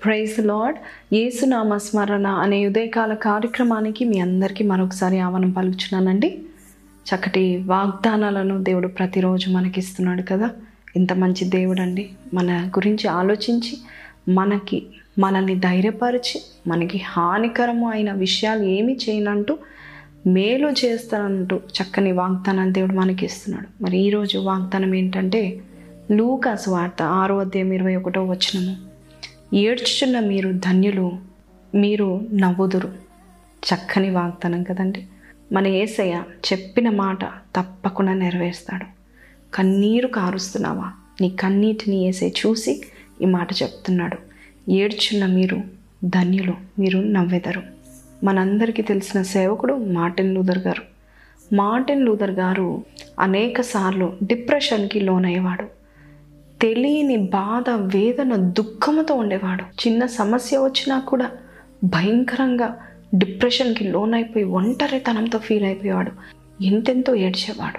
Praise lord ఏసునామ స్మరణ అనే ఉదయకాల కార్యక్రమానికి మీ అందరికీ మరొకసారి ఆహ్వానం పలుచున్నానండి చక్కటి వాగ్దానాలను దేవుడు ప్రతిరోజు మనకిస్తున్నాడు కదా. ఇంత మంచి దేవుడు అండి మన గురించి ఆలోచించి మనకి మనల్ని ధైర్యపరిచి మనకి హానికరము అయిన విషయాలు ఏమి చేయనంటూ మేలు చేస్తానంటూ చక్కని వాగ్దానాన్ని దేవుడు మనకి ఇస్తున్నాడు మరి ఈరోజు వాగ్దానం ఏంటంటే లూకాస్ వార్త ఆరో అధ్యాయం ఇరవై ఒకటో వచనము. ఏడ్చుచున్న మీరు ధన్యులు మీరు నవ్వుదురు. చక్కని వాగ్దానం కదండి. మన ఏసయ్య చెప్పిన మాట తప్పకుండా నెరవేరుస్తాడు. కన్నీరు కారుస్తున్నావా? నీ కన్నీటిని ఏసే చూసి ఈ మాట చెప్తున్నాడు. ఏడ్చున్న మీరు ధన్యులు మీరు నవ్వెదరు. మనందరికీ తెలిసిన సేవకుడు మార్టిన్ లూథర్ గారు. మార్టిన్ లూథర్ గారు అనేక సార్లు డిప్రెషన్కి లోనయ్యేవాడు. తెలియని బాధ వేదన దుఃఖముతో ఉండేవాడు. చిన్న సమస్య వచ్చినా కూడా భయంకరంగా డిప్రెషన్కి లోనైపోయి ఒంటరితనంతో ఫీల్ అయిపోయేవాడు. ఎంతెంతో ఏడ్చేవాడు.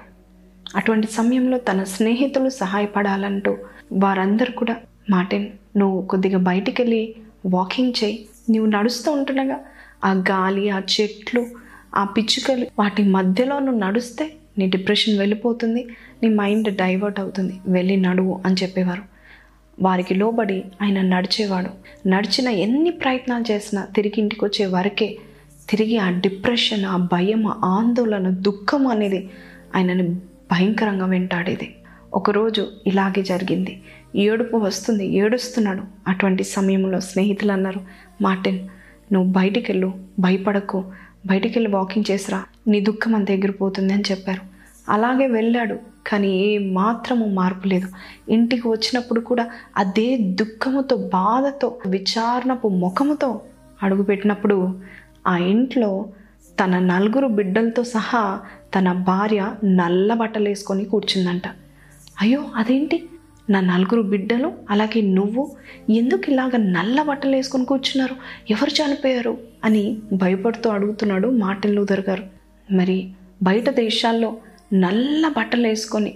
అటువంటి సమయంలో తన స్నేహితులు సహాయపడాలంటూ వారందరూ కూడా మార్టిన్ నువ్వు కొద్దిగా బయటికి వెళ్ళి వాకింగ్ చేయి. నువ్వు నడుస్తూ ఉంటుండగా ఆ గాలి ఆ చెట్లు ఆ పిచ్చుకలు వాటి మధ్యలో నువ్వు నడుస్తే నీ డిప్రెషన్ వెళ్ళిపోతుంది నీ మైండ్ డైవర్ట్ అవుతుంది వెళ్ళి నడువు అని చెప్పేవారు. వారికి లోబడి ఆయన నడిచేవాడు. నడిచిన ఎన్ని ప్రయత్నాలు చేసినా తిరిగి ఇంటికి వచ్చే వరకే తిరిగి ఆ డిప్రెషన్ ఆ భయం ఆ ఆందోళన దుఃఖం అనేది ఆయనని భయంకరంగా వెంటాడేది. ఒకరోజు ఇలాగే జరిగింది. ఏడుపు వస్తుంది ఏడుస్తున్నాడు. అటువంటి సమయంలో స్నేహితులు అన్నారు మార్టిన్ నువ్వు బయటికి వెళ్ళు భయపడకు. బయటికి వెళ్ళి వాకింగ్ చేసిరా నీ దుఃఖం అంత ఎగిరిపోతుంది అని చెప్పారు. అలాగే వెళ్ళాడు కానీ ఏ మాత్రము మార్పు లేదు. ఇంటికి వచ్చినప్పుడు కూడా అదే దుఃఖముతో బాధతో విచారణపు ముఖముతో అడుగుపెట్టినప్పుడు ఆ ఇంట్లో తన నలుగురు బిడ్డలతో సహా తన భార్య నల్ల బట్టలు వేసుకొని కూర్చుందంట. అయ్యో అదేంటి? నా నలుగురు బిడ్డలు అలాగే నువ్వు ఎందుకు ఇలాగ నల్ల బట్టలు వేసుకొని కూర్చున్నారు? ఎవరు చనిపోయారు? అని భయపడుతూ అడుగుతున్నాడు మార్టిన్ లూథర్ గారు. మరి బయట దేశాల్లో నల్ల బట్టలు వేసుకొని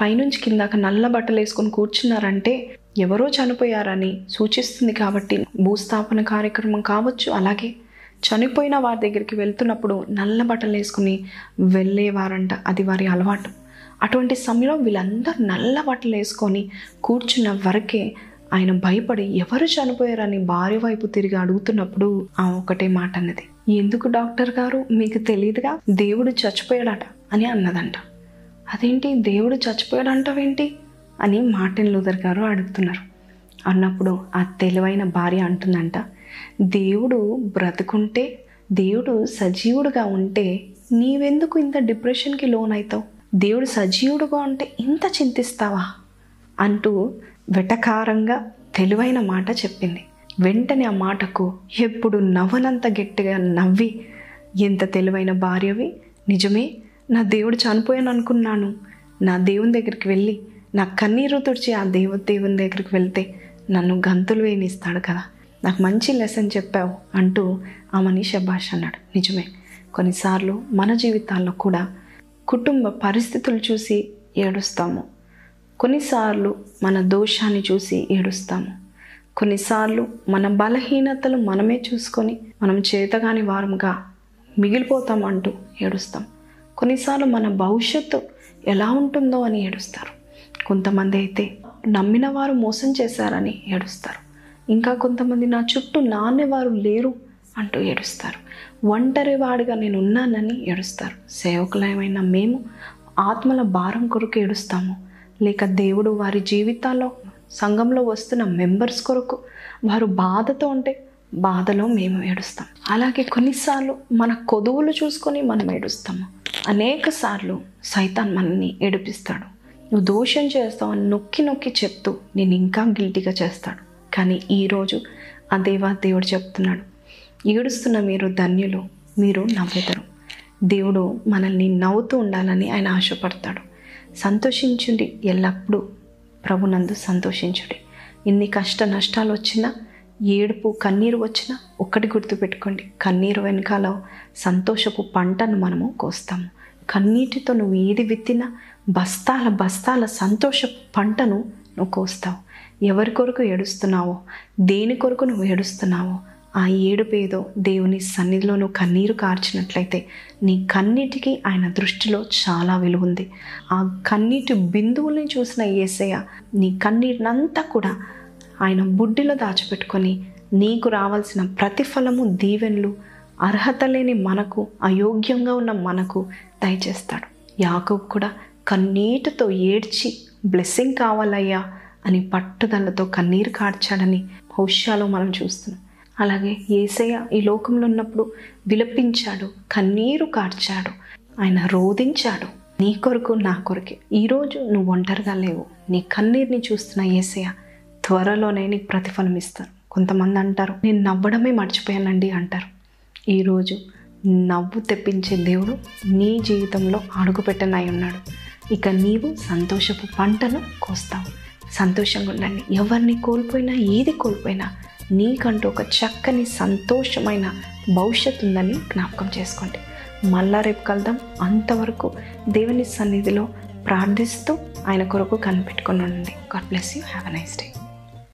పైనుంచి కిందాక నల్ల బట్టలు వేసుకొని కూర్చున్నారంటే ఎవరో చనిపోయారని సూచిస్తుంది కాబట్టి భూస్థాపన కార్యక్రమం కావచ్చు అలాగే చనిపోయిన వారి దగ్గరికి వెళ్తున్నప్పుడు నల్ల బట్టలు వేసుకుని వెళ్ళేవారంట. అది వారి అలవాటు. అటువంటి సమయంలో వీళ్ళందరూ నల్ల బట్టలు వేసుకొని కూర్చున్న వరకే ఆయన భయపడి ఎవరు చనిపోయారని భార్య వైపు తిరిగి అడుగుతున్నప్పుడు ఆ ఒకటే మాట అన్నది. ఎందుకు డాక్టర్ గారు? మీకు తెలియదుగా దేవుడు చచ్చిపోయాడట అని అన్నదంట. అదేంటి? దేవుడు చచ్చిపోయాడంటావేంటి? అని మార్టిన్ లూథర్ గారు అడుగుతున్నారు. అన్నప్పుడు ఆ తెలివైన భార్య అంటుందంట దేవుడు బ్రతుకుంటే దేవుడు సజీవుడుగా ఉంటే నీవెందుకు ఇంత డిప్రెషన్కి లోన్ అవుతావు దేవుడు సజీవుడుగా ఉంటే ఇంత చింతిస్తావా? అంటూ వెటకారంగా తెలివైన మాట చెప్పింది. వెంటనే ఆ మాటకు ఎప్పుడు నవ్వనంత గట్టిగా నవ్వి ఎంత తెలివైన భార్యవి నిజమే నా దేవుడు చనిపోయాను అనుకున్నాను నా దేవుని దగ్గరికి వెళ్ళి నా కన్నీరు తుడిచి ఆ దేవ దేవుని దగ్గరికి వెళ్తే నన్ను గంతులు వేయనిస్తాడు కదా. నాకు మంచి లెసన్ చెప్పావు అంటూ ఆమెని శబాష్ అన్నాడు. నిజమే కొన్నిసార్లు మన జీవితాల్లో కూడా కుటుంబ పరిస్థితులు చూసి ఏడుస్తాము. కొన్నిసార్లు మన దోషాన్ని చూసి ఏడుస్తాము. కొన్నిసార్లు మన బలహీనతలు మనమే చూసుకొని మనం చేతగాని వారంగా మిగిలిపోతాం అంటూ ఏడుస్తాం. కొన్నిసార్లు మన భవిష్యత్తు ఎలా ఉంటుందో అని ఏడుస్తారు. కొంతమంది అయితే నమ్మిన వారు మోసం చేశారని ఏడుస్తారు. ఇంకా కొంతమంది నా చుట్టూ నాన్నేవారు లేరు అంటూ ఏడుస్తారు. ఒంటరి వాడుగా నేను ఉన్నానని ఏడుస్తారు సేవకులమైన మేము ఆత్మల భారం కొరకు ఏడుస్తాము. లేక దేవుడు వారి జీవితాల్లో సంఘంలో వస్తున్న మెంబర్స్ కొరకు వారు బాధతో ఉంటే బాధలో మేము ఏడుస్తాం. అలాగే కొన్నిసార్లు మన కొదువులు చూసుకొని మనం ఏడుస్తాము. అనేక సార్లు సైతాన్ మనల్ని ఏడిపిస్తాడు. నువ్వు దోషం చేస్తావు అని నొక్కి నొక్కి చెప్తూ నేను ఇంకా గిల్టీగా చేస్తాడు. కానీ ఈరోజు ఆ దేవా దేవుడు చెప్తున్నాడు? ఏడుస్తున్న మీరు ధన్యులు మీరు నవ్వెదరు. దేవుడు మనల్ని నవ్వుతూ ఉండాలని ఆయన ఆశపడతాడు. సంతోషించుండి ఎల్లప్పుడూ ప్రభునందు సంతోషించుడి. ఎన్ని కష్ట నష్టాలు వచ్చినా ఏడుపు కన్నీరు వచ్చినా ఒక్కటి గుర్తుపెట్టుకోండి. కన్నీరు వెనకాల సంతోషపు పంటను మనము కోస్తాము. కన్నీటితో నువ్వు ఏది విత్తినా బస్తాల బస్తాల సంతోష పంటను నువ్వు కోస్తావు. ఎవరి కొరకు ఏడుస్తున్నావో దేని కొరకు నువ్వు ఏడుస్తున్నావో ఆ ఏడుపేదో దేవుని సన్నిధిలో నువ్వు కన్నీరు కార్చినట్లయితే నీ కన్నీటికి ఆయన దృష్టిలో చాలా విలువ ఉంది. ఆ కన్నీటి బిందువుల్ని చూసిన ఏసయ్య నీ కన్నీటినంతా కూడా ఆయన బుడ్డిలో దాచిపెట్టుకొని నీకు రావాల్సిన ప్రతిఫలము దీవెన్లు అర్హత లేని మనకు అయోగ్యంగా ఉన్న మనకు దయచేస్తాడు. యాకబ్ కూడా కన్నీటితో ఏడ్చి బ్లెస్సింగ్ కావాలయ్యా అని పట్టుదలతో కన్నీరు కార్చాడని భవిష్యాలు మనం చూస్తున్నాం. అలాగే ఏసయ్య ఈ లోకంలో ఉన్నప్పుడు విలపించాడు కన్నీరు కార్చాడు ఆయన రోధించాడు. నీ కొరకు నా కొరకే. ఈరోజు నువ్వు ఒంటరిగా లేవు. నీ కన్నీరుని చూస్తున్న ఏసయ్య త్వరలోనే నీకు ప్రతిఫలం ఇస్తారు కొంతమంది అంటారు నేను నవ్వడమే మర్చిపోయానండి అంటారు. ఈరోజు నవ్వు తెప్పించే దేవుడు నీ జీవితంలో అడుగుపెట్టనై ఉన్నాడు. ఇక నీవు సంతోషపు పంటను కోస్తావు. సంతోషంగా ఉండండి. ఎవరిని కోల్పోయినా ఏది కోల్పోయినా నీకంటూ ఒక చక్కని సంతోషమైన భవిష్యత్తు ఉందని జ్ఞాపకం చేసుకోండి. మళ్ళా రేపు కలుద్దాం. అంతవరకు దేవుని సన్నిధిలో ప్రార్థిస్తూ ఆయన కొరకు కనిపెట్టుకుని ఉండండి. God bless you have a nice day